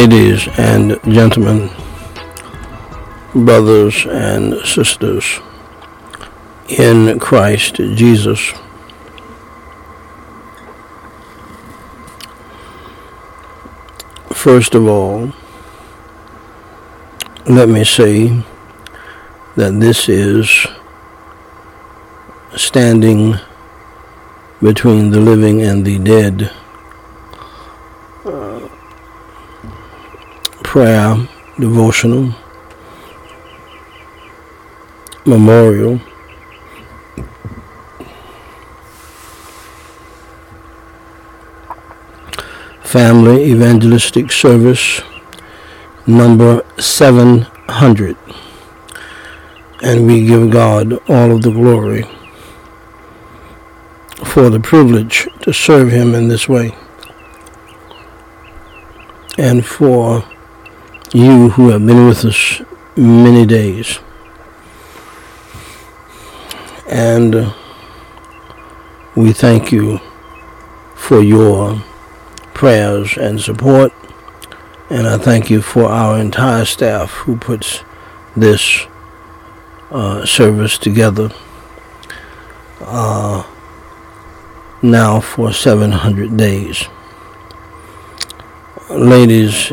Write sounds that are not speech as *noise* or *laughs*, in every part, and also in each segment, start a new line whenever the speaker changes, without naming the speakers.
Ladies and gentlemen, brothers and sisters in Christ Jesus. First of all, let me say that this is standing between the living and the dead prayer devotional memorial. Family evangelistic service number 700 and we give God all of the glory for the privilege to serve him in this way and for you who have been with us many days. And we thank you for your prayers and support. And I thank you for our entire staff who puts this uh, service together uh, now for 700 days ladies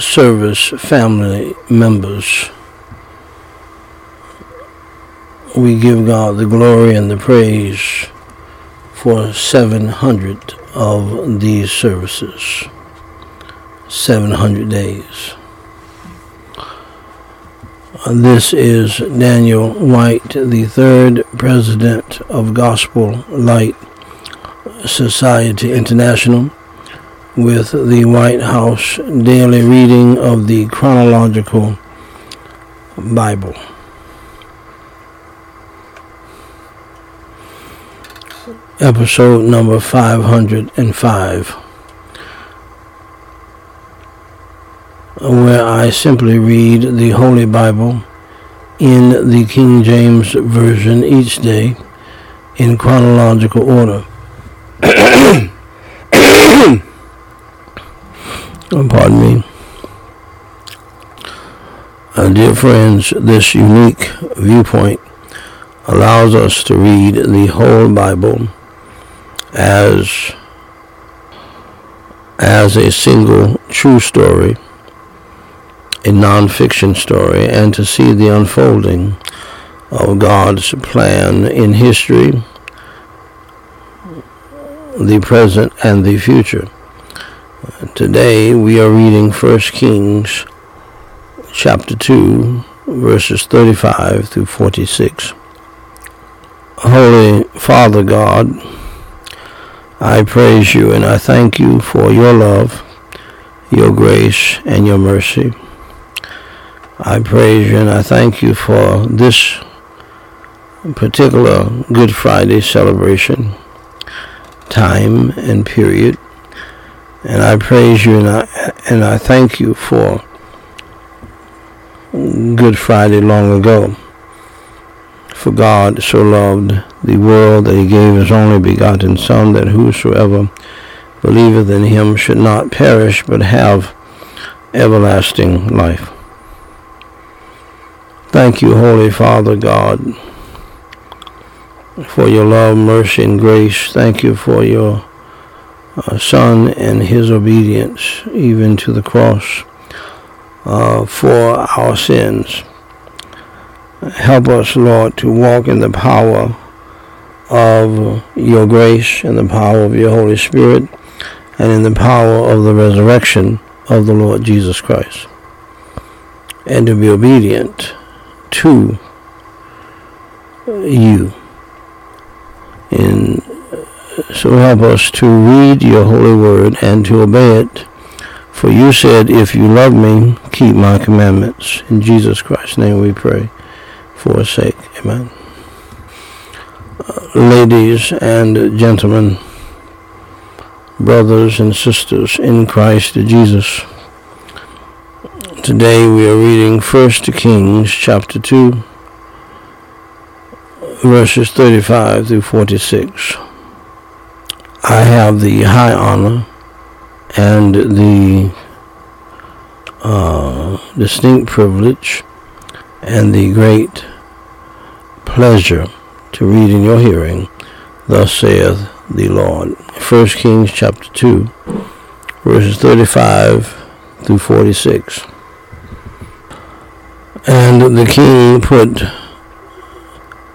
service family members. We give God the glory and the praise for 700 of these services. 700 days. This is Daniel Whyte, the third president of Gospel Light Society International with the Whyte House daily reading of the chronological Bible. Episode number 505, where I simply read the Holy Bible in the King James Version each day in chronological order. *coughs* *coughs* pardon me. Uh, dear friends, this unique viewpoint allows us to read the whole Bible as as a single true story, a non-fiction story, and to see the unfolding of God's plan in history, the present, and the future. Today we are reading 1 Kings chapter 2 verses 35 through 46. Holy Father God, I praise you and I thank you for your love, your grace, and your mercy. I praise you and I thank you for this particular Good Friday celebration time and period. And I praise you and I, and I thank you for Good Friday long ago. For God so loved the world that he gave his only begotten Son, that whosoever believeth in him should not perish, but have everlasting life. Thank you, Holy Father God, for your love, mercy, and grace. Thank you for your Son and his obedience even to the cross uh, for our sins. Help us, Lord, to walk in the power of your grace and the power of your Holy Spirit and in the power of the resurrection of the Lord Jesus Christ. And to be obedient to you in so help us to read your holy word and to obey it For you said, If you love me, keep my commandments. In Jesus Christ's name we pray for his sake. Amen. Uh, ladies and gentlemen, brothers and sisters in Christ Jesus, today we are reading 1 Kings chapter 2, verses 35 through 46. I have the high honor and the uh, distinct privilege and the great pleasure to read in your hearing, thus saith the Lord. 1 Kings chapter 2, verses 35 through 46. And the king put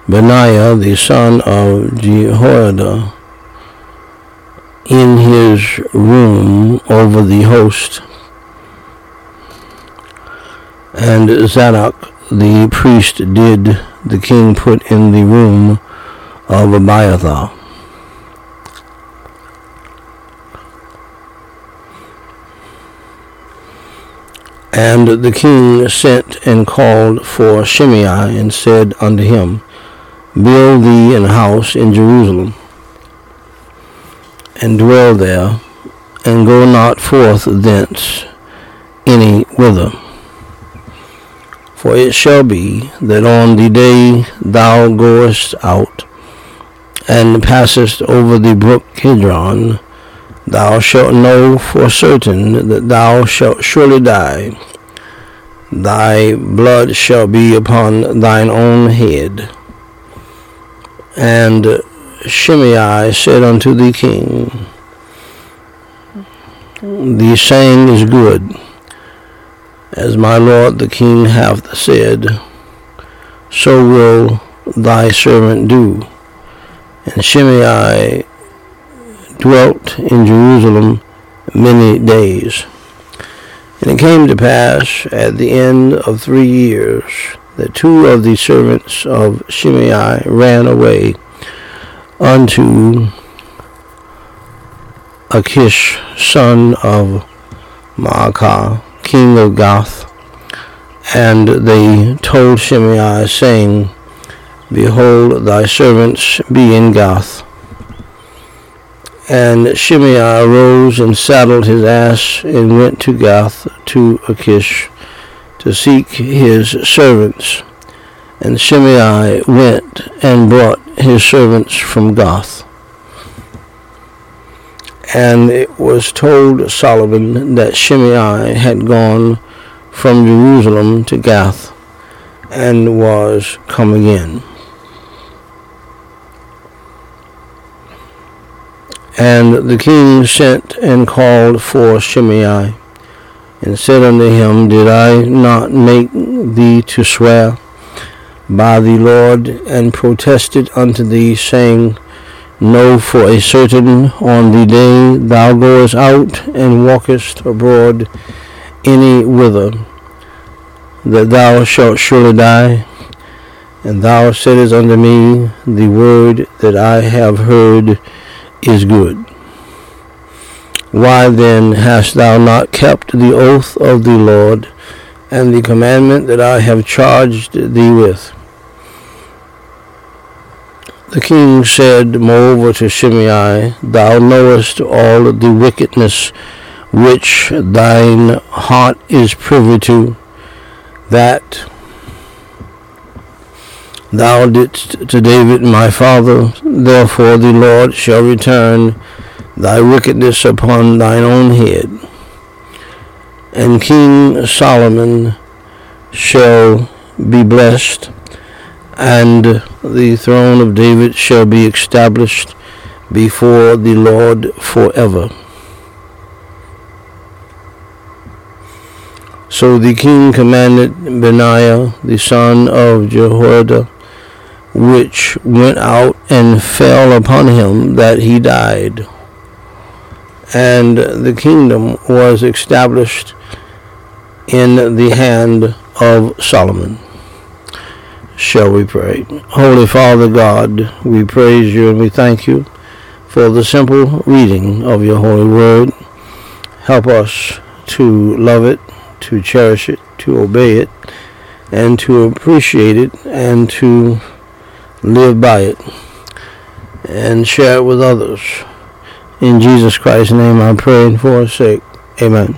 Benaiah, the son of Jehoiada, in his room over the host, and Zadok the priest did the king put in the room of Abiathar. And the king sent and called for Shimei and said unto him, Build thee an house in Jerusalem and dwell there, and go not forth thence any whither. For it shall be that on the day thou goest out, and passest over the brook Kidron, thou shalt know for certain that thou shalt surely die. Thy blood shall be upon thine own head. And Shimei said unto the king, The saying is good, as my lord the king hath said, so will thy servant do. And Shimei dwelt in Jerusalem many days. And it came to pass at the end of three years that two of the servants of Shimei ran away unto Achish, son of Maacah, king of Gath. And they told Shimei, saying, Behold, thy servants be in Gath. And Shimei arose and saddled his ass and went to Gath to Achish to seek his servants. And Shimei went and brought his servants from Gath. And it was told Solomon that Shimei had gone from Jerusalem to Gath and was come again. And the king sent and called for Shimei, and said unto him, Did I not make thee to swear? By the Lord, and protested unto thee, saying, Know for a certain on the day thou goest out and walkest abroad any whither, that thou shalt surely die. And thou saidst unto me, The word that I have heard is good. Why then hast thou not kept the oath of the Lord, and the commandment that I have charged thee with? The king said moreover to Shimei, Thou knowest all the wickedness which thine heart is privy to, that thou didst to David my father. Therefore the Lord shall return thy wickedness upon thine own head. And King Solomon shall be blessed and the throne of David shall be established before the Lord forever. So the king commanded Benaiah, the son of Jehoiada, which went out and fell upon him that he died. And the kingdom was established in the hand of Solomon shall we pray. Holy Father God, we praise you and we thank you for the simple reading of your holy word. Help us to love it, to cherish it, to obey it, and to appreciate it, and to live by it, and share it with others. In Jesus Christ's name I pray and for his sake. Amen.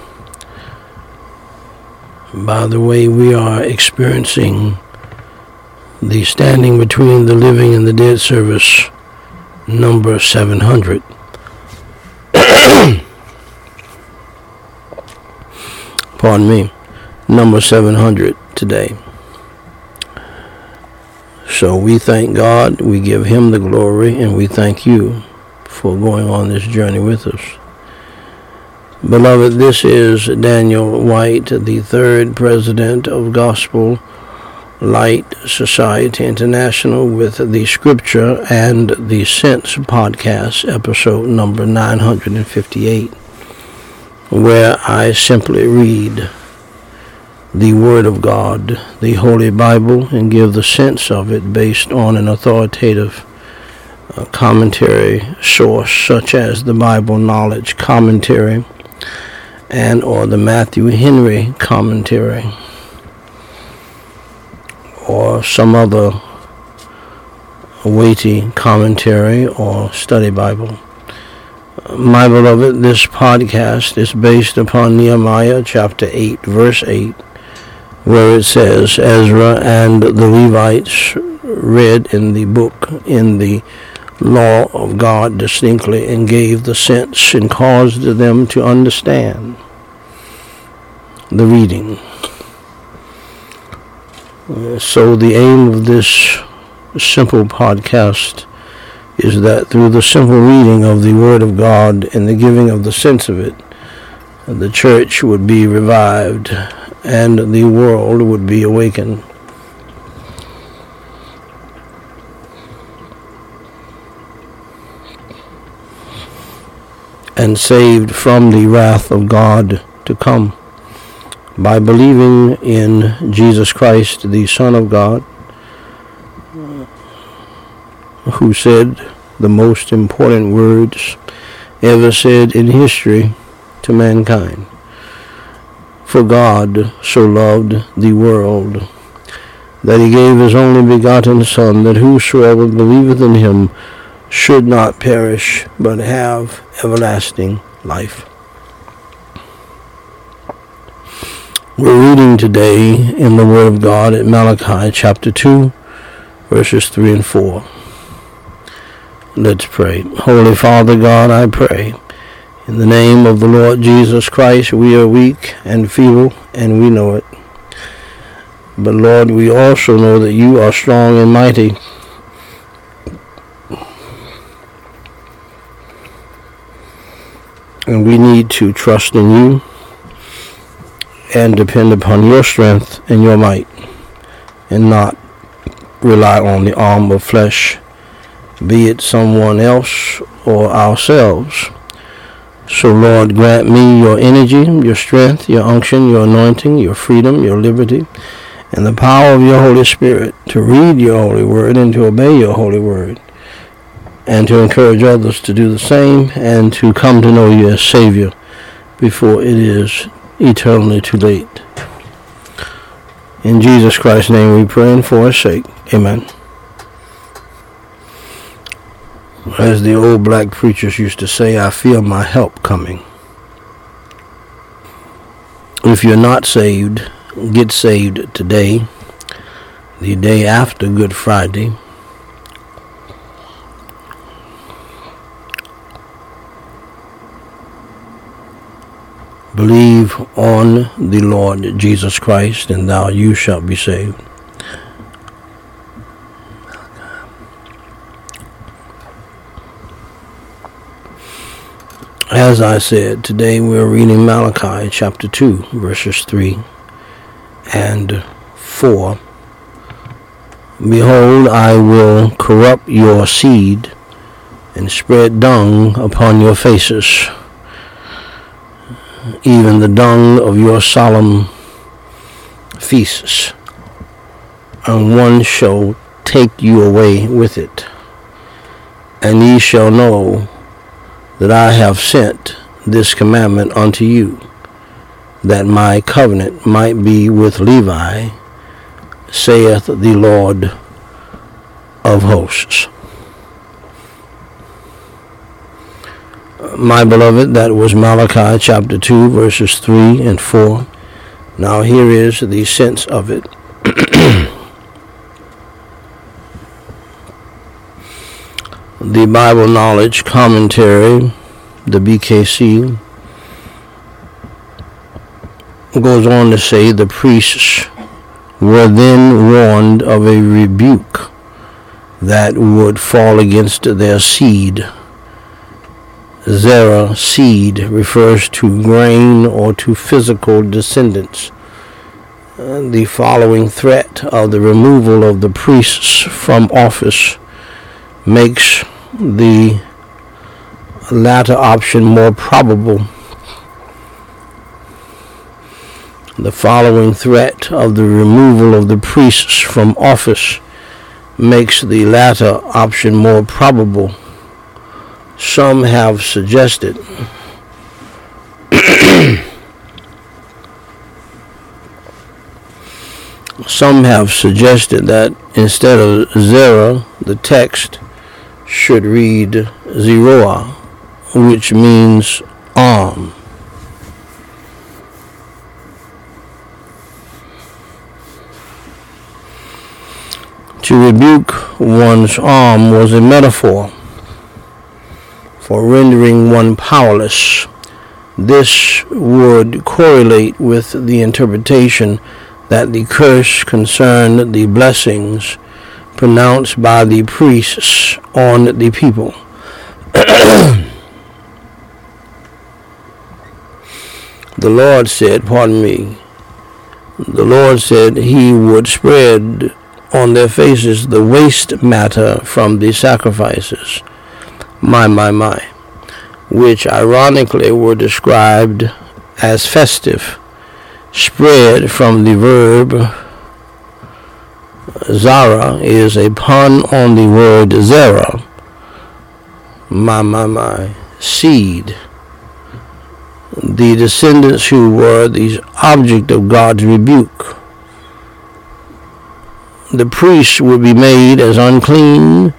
by the way we are experiencing the standing between the living and the dead service number 700. *coughs* Pardon me, number 700 today. So we thank God, we give Him the glory, and we thank you for going on this journey with us. Beloved, this is Daniel Whyte, the third president of Gospel Light Society International with the Scripture and the Sense podcast, episode number 958, where I simply read the Word of God, the Holy Bible, and give the sense of it based on an authoritative uh, commentary source such as the Bible Knowledge Commentary and or the Matthew Henry commentary or some other weighty commentary or study Bible. My beloved, this podcast is based upon Nehemiah chapter 8, verse 8, where it says, Ezra and the Levites read in the book in the law of God distinctly and gave the sense and caused them to understand the reading. Uh, so, the aim of this simple podcast is that through the simple reading of the Word of God and the giving of the sense of it, the church would be revived and the world would be awakened. And saved from the wrath of God to come by believing in Jesus Christ, the Son of God, who said the most important words ever said in history to mankind. For God so loved the world that he gave his only begotten Son, that whosoever believeth in him should not perish, but have everlasting life. We're reading today in the Word of God at Malachi chapter 2, verses 3 and 4. Let's pray. Holy Father God, I pray. In the name of the Lord Jesus Christ, we are weak and feeble, and we know it. But Lord, we also know that you are strong and mighty And we need to trust in you and depend upon your strength and your might and not rely on the arm of flesh, be it someone else or ourselves. So, Lord, grant me your energy, your strength, your unction, your anointing, your freedom, your liberty, and the power of your Holy Spirit to read your holy word and to obey your holy word and to encourage others to do the same and to come to know you as Savior before it is eternally too late. In Jesus Christ's name we pray and for his sake. Amen. As the old black preachers used to say, I feel my help coming. If you're not saved, get saved today, the day after Good Friday, Believe on the Lord Jesus Christ, and thou you shalt be saved. As I said, today we're reading Malachi chapter 2, verses 3 and 4. Behold, I will corrupt your seed and spread dung upon your faces, even the dung of your solemn feasts, and one shall take you away with it. And ye shall know that I have sent this commandment unto you, that my covenant might be with Levi, saith the Lord of hosts. My beloved, that was Malachi chapter 2, verses 3 and 4. Now here is the sense of it. *clears throat* the Bible Knowledge Commentary, the BKC, goes on to say the priests were then warned of a rebuke that would fall against their seed. Zerah seed refers to grain or to physical descendants. The following threat of the removal of the priests from office makes the latter option more probable. The following threat of the removal of the priests from office makes the latter option more probable. Some have suggested *clears throat* some have suggested that instead of Zerah, the text should read Zeroah, which means arm. To rebuke one's arm was a metaphor for rendering one powerless. This would correlate with the interpretation that the curse concerned the blessings pronounced by the priests on the people. *coughs* the Lord said, pardon me, the Lord said he would spread on their faces the waste matter from the sacrifices. My, my, my. Which ironically were described as festive, spread from the verb Zara is a pun on the word Zara. My, my, my. Seed. The descendants who were the object of God's rebuke. The priests would be made as unclean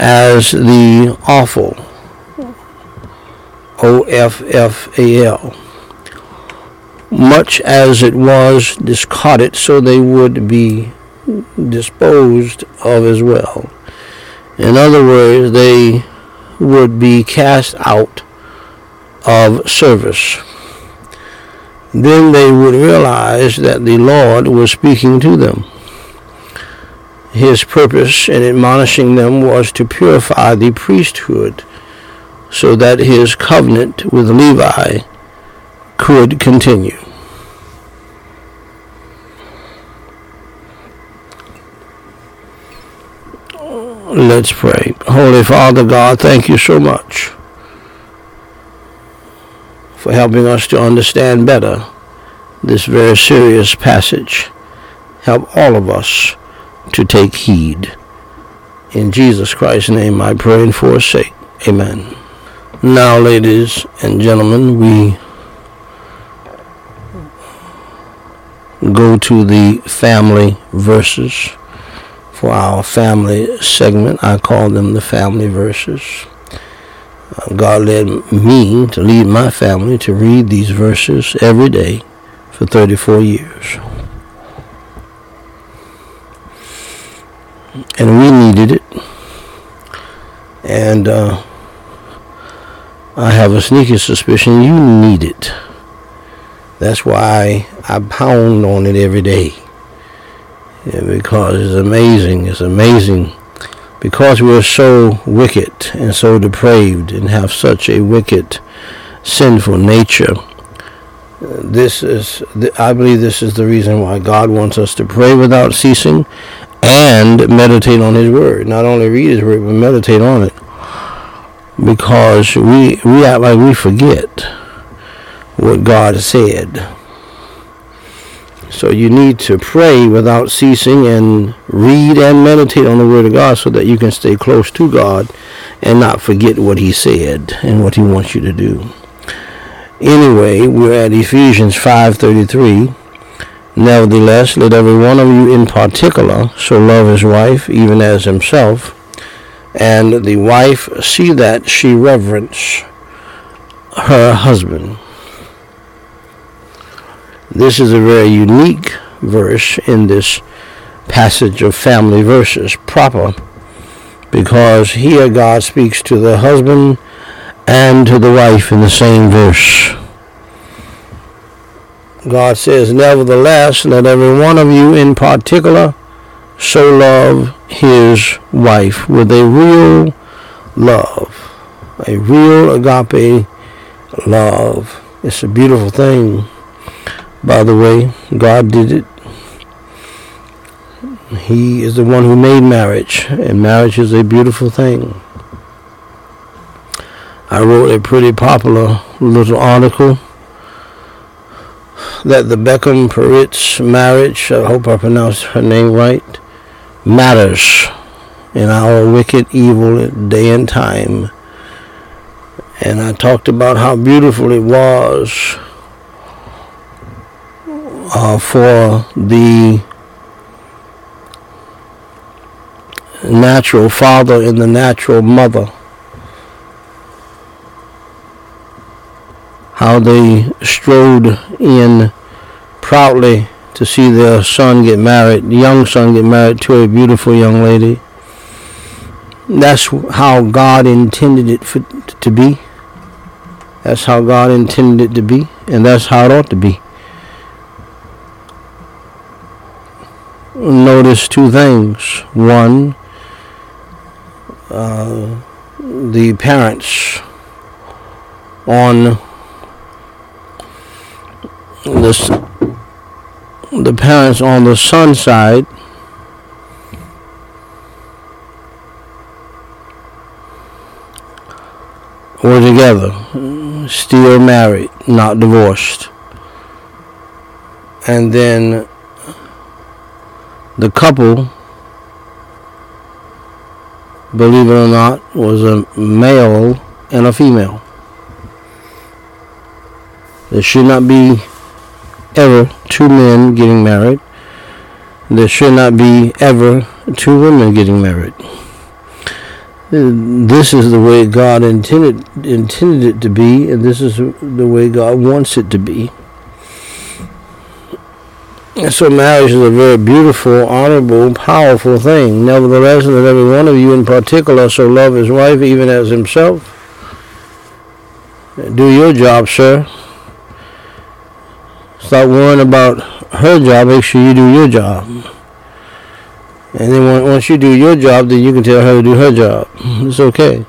as the offal. O F F A L. Much as it was discarded, so they would be disposed of as well. In other words, they would be cast out of service. Then they would realize that the Lord was speaking to them. His purpose in admonishing them was to purify the priesthood so that his covenant with Levi could continue. Let's pray. Holy Father God, thank you so much for helping us to understand better this very serious passage. Help all of us to take heed. In Jesus Christ's name I pray and forsake. Amen. Now, ladies and gentlemen, we go to the family verses for our family segment. I call them the family verses. Uh, God led me to lead my family to read these verses every day for 34 years. And we needed it. And uh, I have a sneaky suspicion you need it. That's why I pound on it every day. Yeah, because it's amazing. It's amazing because we're so wicked and so depraved and have such a wicked, sinful nature, this is, I believe this is the reason why God wants us to pray without ceasing and meditate on His Word. Not only read His Word, but meditate on it. Because we, we act like we forget what God said. So you need to pray without ceasing and read and meditate on the Word of God so that you can stay close to God and not forget what He said and what He wants you to do. Anyway, we're at Ephesians 5.33. Nevertheless, let every one of you in particular so love his wife even as himself, and the wife see that she reverence her husband. This is a very unique verse in this passage of family verses proper because here God speaks to the husband and to the wife in the same verse. God says, Nevertheless, let every one of you in particular so love his wife with a real love, a real agape love. It's a beautiful thing. By the way, God did it. He is the one who made marriage, and marriage is a beautiful thing. I wrote a pretty popular little article that the Beckham Peritz marriage, I hope I pronounced her name right, matters in our wicked, evil day and time. And I talked about how beautiful it was uh, for the natural father and the natural mother. How they strode in proudly to see their son get married, young son get married to a beautiful young lady. That's how God intended it for, to be. That's how God intended it to be, and that's how it ought to be. notice two things. One, uh, the parents on the the parents on the son side were together, still married, not divorced. And then the couple, believe it or not, was a male and a female. There should not be ever two men getting married. There should not be ever two women getting married. Uh, this is the way God intended intended it to be, and this is the way God wants it to be. So marriage is a very beautiful, honorable, powerful thing. Nevertheless, let every one of you in particular so love his wife even as himself. Do your job, sir. Stop worrying about her job. Make sure you do your job. And then once you do your job, then you can tell her to do her job. *laughs* It's okay.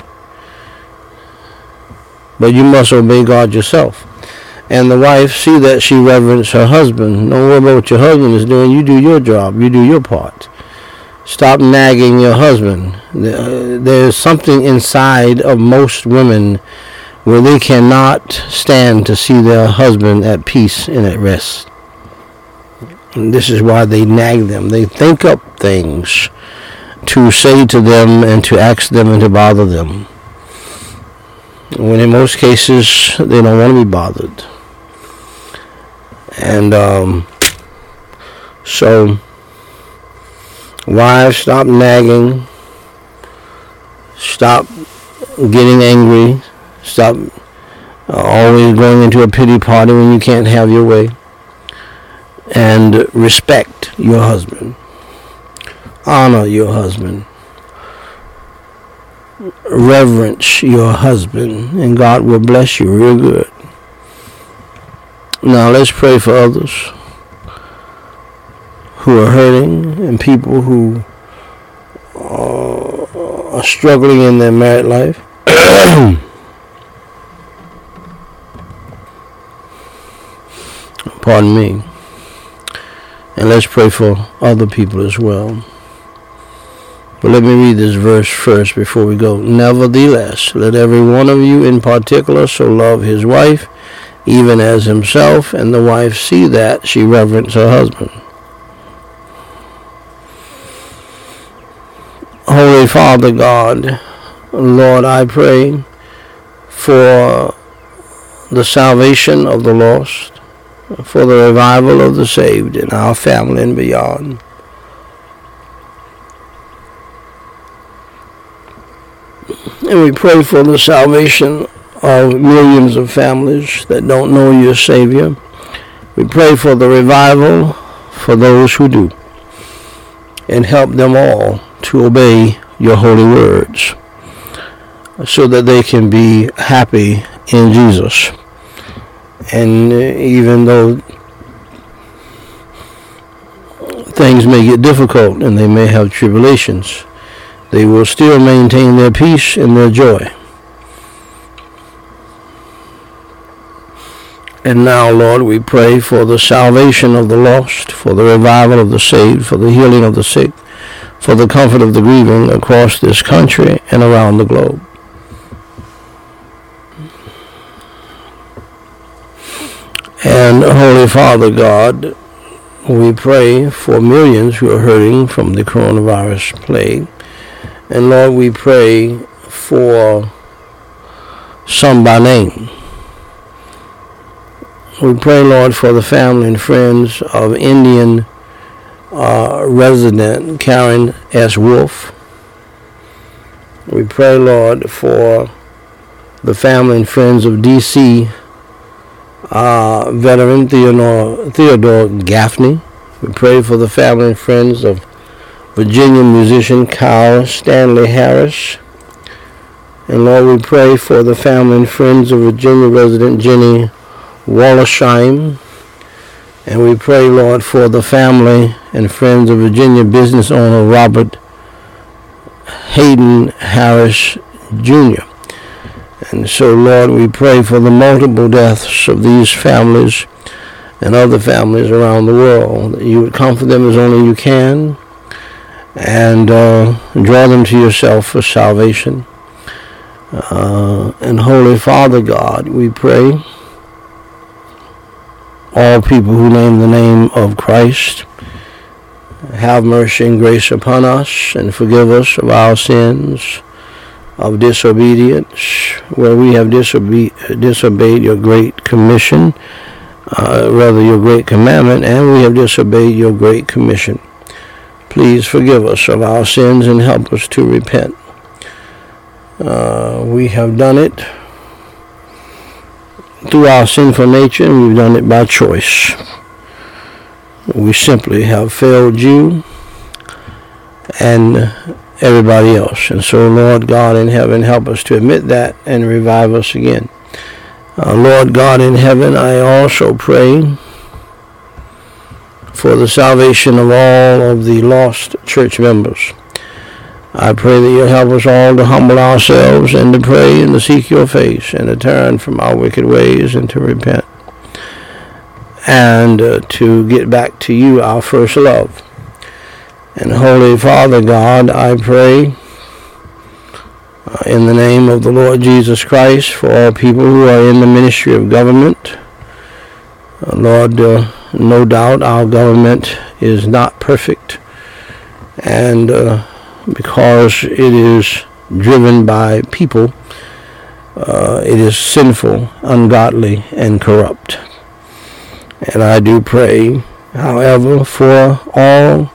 But you must obey God yourself and the wife see that she reverence her husband. Don't worry about what your husband is doing. You do your job. You do your part. Stop nagging your husband. Uh, there's something inside of most women where they cannot stand to see their husband at peace and at rest. And this is why they nag them. They think up things to say to them and to ask them and to bother them. When in most cases they don't want to be bothered. And um, so, wives, stop nagging. Stop getting angry. Stop always going into a pity party when you can't have your way. And respect your husband. Honor your husband. Reverence your husband. And God will bless you real good. Now let's pray for others who are hurting and people who are struggling in their married life. *clears throat* Pardon me. And let's pray for other people as well. But let me read this verse first before we go. Nevertheless, let every one of you in particular so love his wife, even as himself, and the wife see that she reverence her husband. Holy Father God, Lord, I pray for the salvation of the lost, for the revival of the saved in our family and beyond. And we pray for the salvation of millions of families that don't know your Savior. We pray for the revival for those who do. And help them all to obey your holy words so that they can be happy in Jesus. And uh, even though things may get difficult and they may have tribulations, they will still maintain their peace and their joy. And now, Lord, we pray for the salvation of the lost, for the revival of the saved, for the healing of the sick, for the comfort of the grieving across this country and around the globe. And Holy Father God, we pray for millions who are hurting from the coronavirus plague. And Lord, we pray for some by name. We pray, Lord, for the family and friends of Indian uh, resident Karen S. Wolf. We pray, Lord, for the family and friends of D.C. Uh, veteran Theodore, Theodore Gaffney. We pray for the family and friends of Virginia musician Kyle Stanley Harris. And Lord, we pray for the family and friends of Virginia resident Jenny Wallersheim. And we pray, Lord, for the family and friends of Virginia business owner Robert Hayden Harris Jr. And so, Lord, we pray for the multiple deaths of these families and other families around the world, that you would comfort them as only you can and uh, draw them to yourself for salvation. Uh, and Holy Father God, we pray all people who name the name of Christ, have mercy and grace upon us and forgive us of our sins of disobedience, where we have disobe- disobeyed your great commission, uh, rather your great commandment, and we have disobeyed your great commission. Please forgive us of our sins and help us to repent. Uh, we have done it through our sinful nature and we've done it by choice. We simply have failed you and everybody else. And so, Lord God in heaven, help us to admit that and revive us again. Uh, Lord God in heaven, I also pray for the salvation of all of the lost church members. I pray that you'll help us all to humble ourselves and to pray and to seek your face and to turn from our wicked ways and to repent and uh, to get back to you, our first love. And Holy Father God, I pray uh, in the name of the Lord Jesus Christ for all people who are in the ministry of government. Uh, Lord, uh, no doubt our government is not perfect, and uh, because it is driven by people, uh, it is sinful, ungodly, and corrupt. And I do pray, however, for all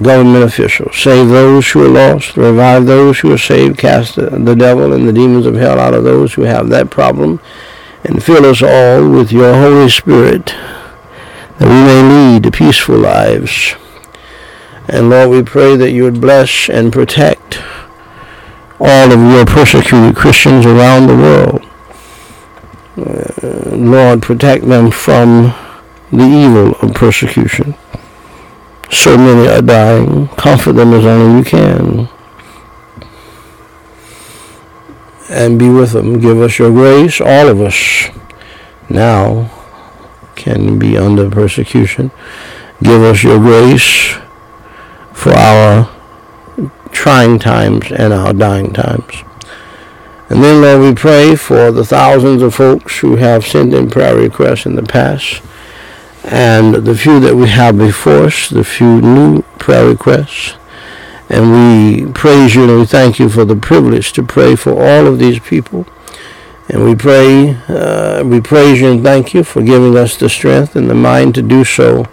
government officials. Save those who are lost, revive those who are saved, cast the, the devil and the demons of hell out of those who have that problem, and fill us all with your Holy Spirit that we may lead peaceful lives. And Lord, we pray that you would bless and protect all of your persecuted Christians around the world. Uh, Lord, protect them from the evil of persecution. So many are dying. Comfort them as only you can. and be with them. Give us your grace, all of us now can be under persecution. Give us your grace for our trying times and our dying times. And then, Lord, we pray for the thousands of folks who have sent in prayer requests in the past and the few that we have before us, the few new prayer requests. And we praise you and we thank you for the privilege to pray for all of these people. And we pray, uh, we praise you and thank you for giving us the strength and the mind to do so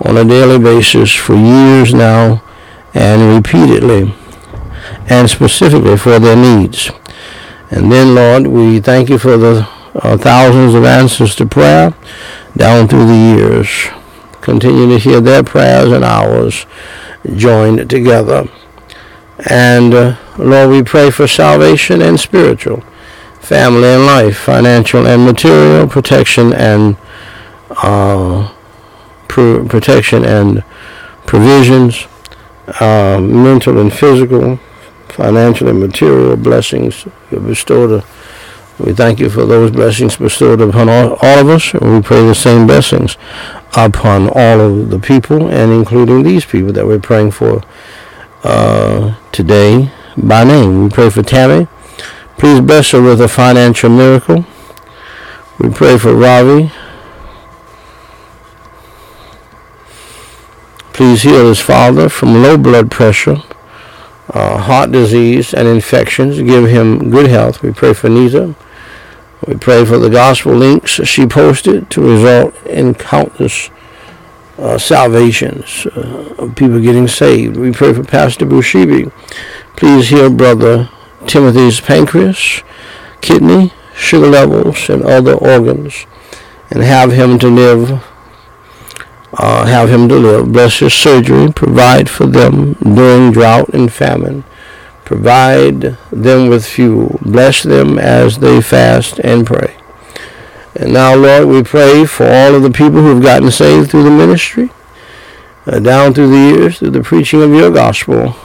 on a daily basis for years now and repeatedly and specifically for their needs. And then, Lord, we thank you for the uh, thousands of answers to prayer down through the years. Continue to hear their prayers and ours joined together. And uh, Lord, we pray for salvation and spiritual, family and life, financial and material, protection and uh, pr- protection and provisions, uh, mental and physical, financial and material blessings bestowed. We thank you for those blessings bestowed upon all, all of us, and we pray the same blessings upon all of the people, and including these people that we're praying for uh, today by name. We pray for Tammy. Please bless her with a financial miracle. We pray for Ravi. Please heal his father from low blood pressure uh, heart disease and infections. Give him good health. We pray for Nita. We pray for the gospel links she posted to result in countless uh, salvations uh, of people getting saved. We pray for Pastor Bushibi. Please heal Brother Timothy's pancreas, kidney, sugar levels, and other organs, and have him to live uh, have him to live. Bless his surgery. Provide for them during drought and famine. Provide them with fuel. Bless them as they fast and pray. And now, Lord, we pray for all of the people who have gotten saved through the ministry, uh, down through the years, through the preaching of your gospel.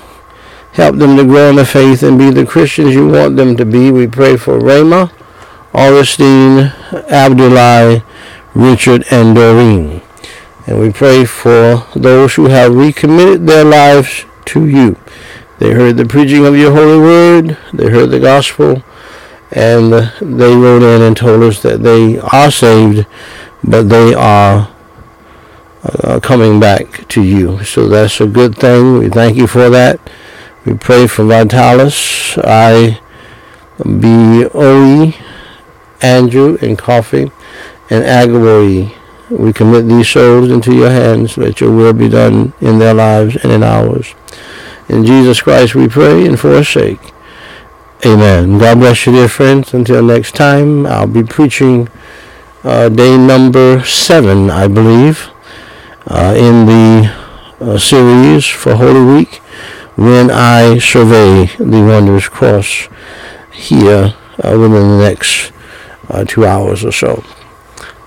Help them to grow in the faith and be the Christians you want them to be. We pray for Rama, Augustine, Abdullah, Richard, and Doreen. And we pray for those who have recommitted their lives to you. They heard the preaching of your holy word, they heard the gospel, and they wrote in and told us that they are saved, but they are uh, coming back to you. So that's a good thing. We thank you for that. We pray for Vitalis, I, B, O, E, Andrew, and Kofi, and Agaboy. We commit these souls into your hands. Let your will be done in their lives and in ours. In Jesus Christ we pray and for his sake. Amen. God bless you, dear friends. Until next time, I'll be preaching uh, day number seven, I believe, uh, in the uh, series for Holy Week when I survey the wondrous cross here uh, within the next uh, two hours or so.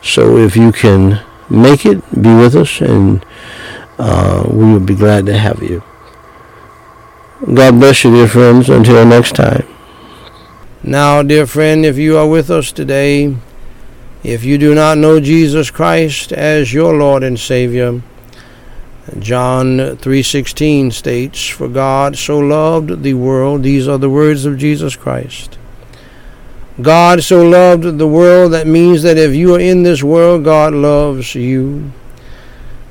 So if you can make it, be with us, and uh, we would be glad to have you. God bless you, dear friends. Until next time. Now, dear friend, if you are with us today, if you do not know Jesus Christ as your Lord and Savior, John 3:16 states, "For God so loved the world, these are the words of Jesus Christ, God so loved the world, that means that if you are in this world, God loves you.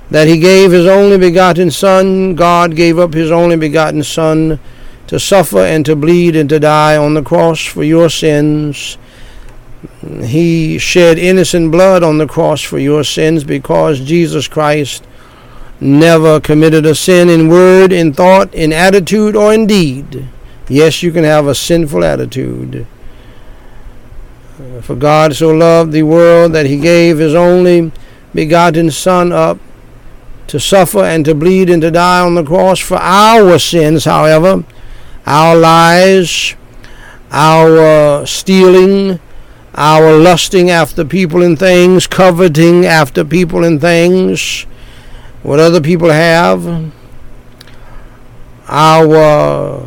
That He gave His only begotten Son, God gave up His only begotten Son to suffer and to bleed and to die on the cross for your sins. He shed innocent blood on the cross for your sins because Jesus Christ never committed a sin in word, in thought, in attitude, or in deed. Yes, you can have a sinful attitude. For God so loved the world that he gave his only begotten Son up to suffer and to bleed and to die on the cross for our sins, however, our lies, our stealing, our lusting after people and things, coveting after people and things, what other people have, our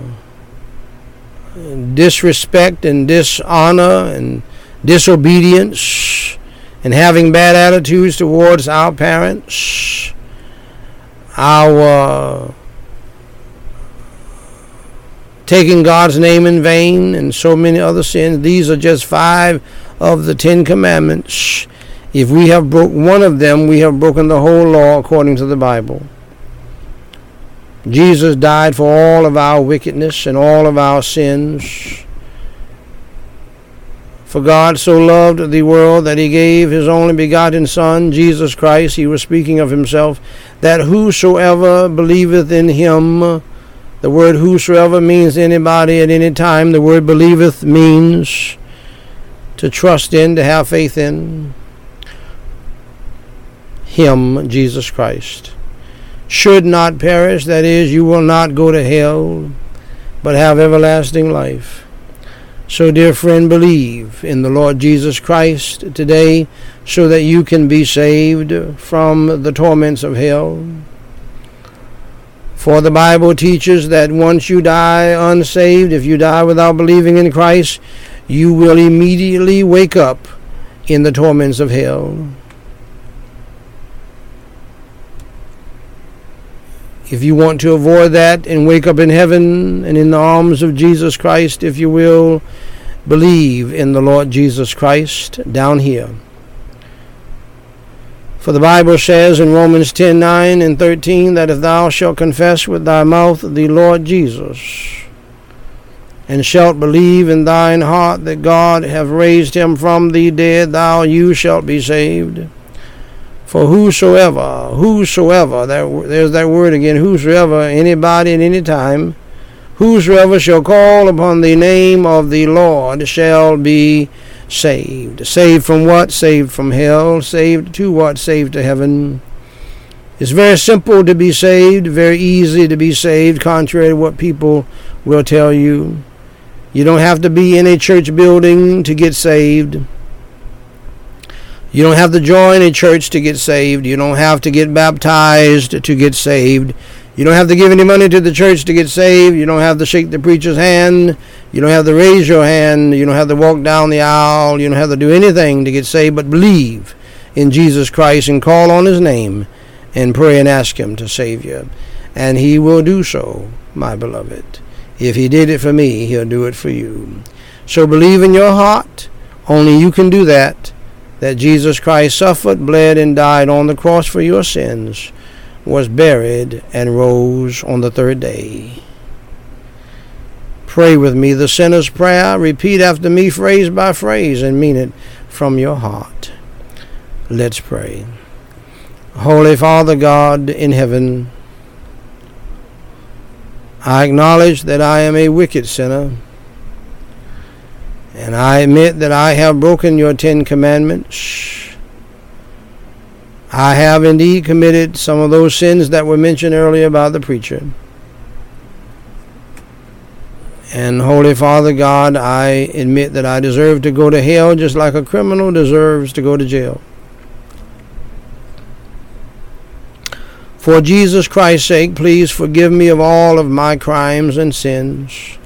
disrespect and dishonor and disobedience and having bad attitudes towards our parents, our taking God's name in vain, and so many other sins. These are just five of the Ten Commandments. If we have broke one of them, we have broken the whole law according to the Bible. Jesus died for all of our wickedness and all of our sins. For God so loved the world that he gave his only begotten Son, Jesus Christ, he was speaking of himself, that whosoever believeth in him, the word whosoever means anybody at any time, the word believeth means to trust in, to have faith in him, Jesus Christ. Should not perish, that is, you will not go to hell, but have everlasting life. So, dear friend, believe in the Lord Jesus Christ today so that you can be saved from the torments of hell. For the Bible teaches that once you die unsaved, if you die without believing in Christ, you will immediately wake up in the torments of hell. If you want to avoid that and wake up in heaven and in the arms of Jesus Christ, if you will, believe in the Lord Jesus Christ down here. For the Bible says in Romans 10 9 and 13 that if thou shalt confess with thy mouth the Lord Jesus, and shalt believe in thine heart that God hath raised him from the dead, thou you shalt be saved. For whosoever, whosoever, that, there's that word again, whosoever, anybody at any time, whosoever shall call upon the name of the Lord shall be saved. Saved from what? Saved from hell. Saved to what? Saved to heaven. It's very simple to be saved, very easy to be saved, contrary to what people will tell you. You don't have to be in a church building to get saved. You don't have to join a church to get saved. You don't have to get baptized to get saved. You don't have to give any money to the church to get saved. You don't have to shake the preacher's hand. You don't have to raise your hand. You don't have to walk down the aisle. You don't have to do anything to get saved but believe in Jesus Christ and call on his name and pray and ask him to save you. And he will do so, my beloved. If he did it for me, he'll do it for you. So believe in your heart. Only you can do that that Jesus Christ suffered, bled, and died on the cross for your sins, was buried, and rose on the third day. Pray with me the sinner's prayer. Repeat after me, phrase by phrase, and mean it from your heart. Let's pray. Holy Father God in heaven, I acknowledge that I am a wicked sinner and I admit that I have broken your Ten Commandments. I have indeed committed some of those sins that were mentioned earlier by the preacher. And Holy Father God, I admit that I deserve to go to hell just like a criminal deserves to go to jail. For Jesus Christ's sake, please forgive me of all of my crimes and sins.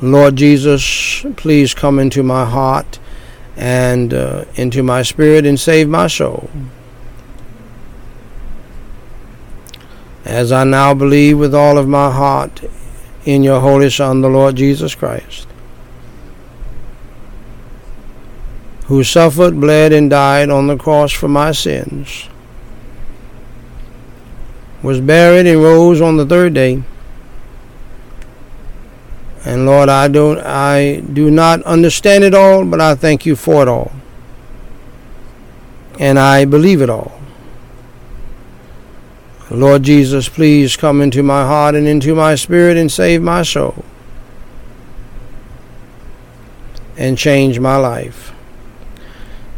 Lord Jesus, please come into my heart and uh, into my spirit and save my soul. As I now believe with all of my heart in your Holy Son, the Lord Jesus Christ, who suffered, bled, and died on the cross for my sins, was buried and rose on the third day and Lord, I don't I do not understand it all, but I thank you for it all. And I believe it all. Lord Jesus, please come into my heart and into my spirit and save my soul. And change my life.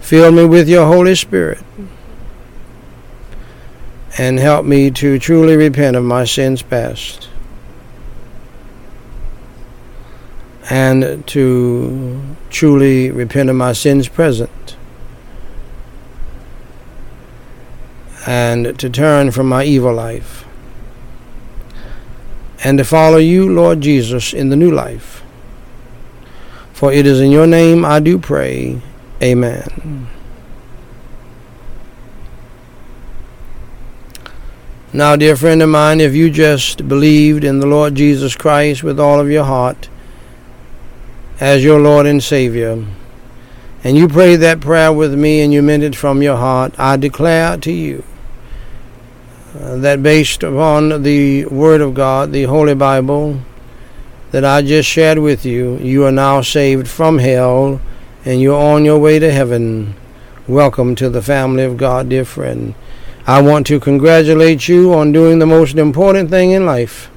Fill me with your Holy Spirit. And help me to truly repent of my sins past. And to truly repent of my sins present and to turn from my evil life and to follow you, Lord Jesus, in the new life. For it is in your name I do pray. Amen. Now, dear friend of mine, if you just believed in the Lord Jesus Christ with all of your heart as your Lord and Savior, and you prayed that prayer with me and you meant it from your heart, I declare to you that based upon the Word of God, the Holy Bible, that I just shared with you, you are now saved from hell and you're on your way to heaven. Welcome to the family of God, dear friend. I want to congratulate you on doing the most important thing in life,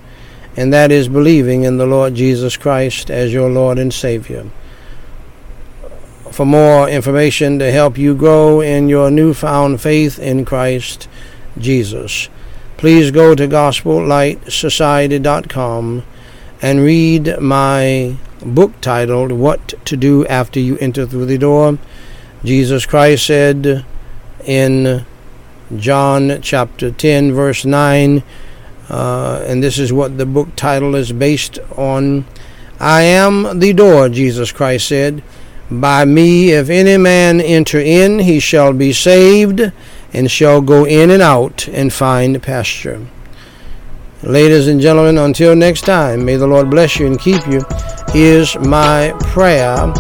and that is believing in the Lord Jesus Christ as your Lord and Savior. For more information to help you grow in your newfound faith in Christ Jesus, please go to GospelLightSociety.com and read my book titled What to Do After You Enter Through the Door. Jesus Christ said in John chapter 10, verse 9, uh, and this is what the book title is based on. I am the door, Jesus Christ said. By me, if any man enter in, he shall be saved, and shall go in and out and find pasture. Ladies and gentlemen, until next time, may the Lord bless you and keep you, is my prayer.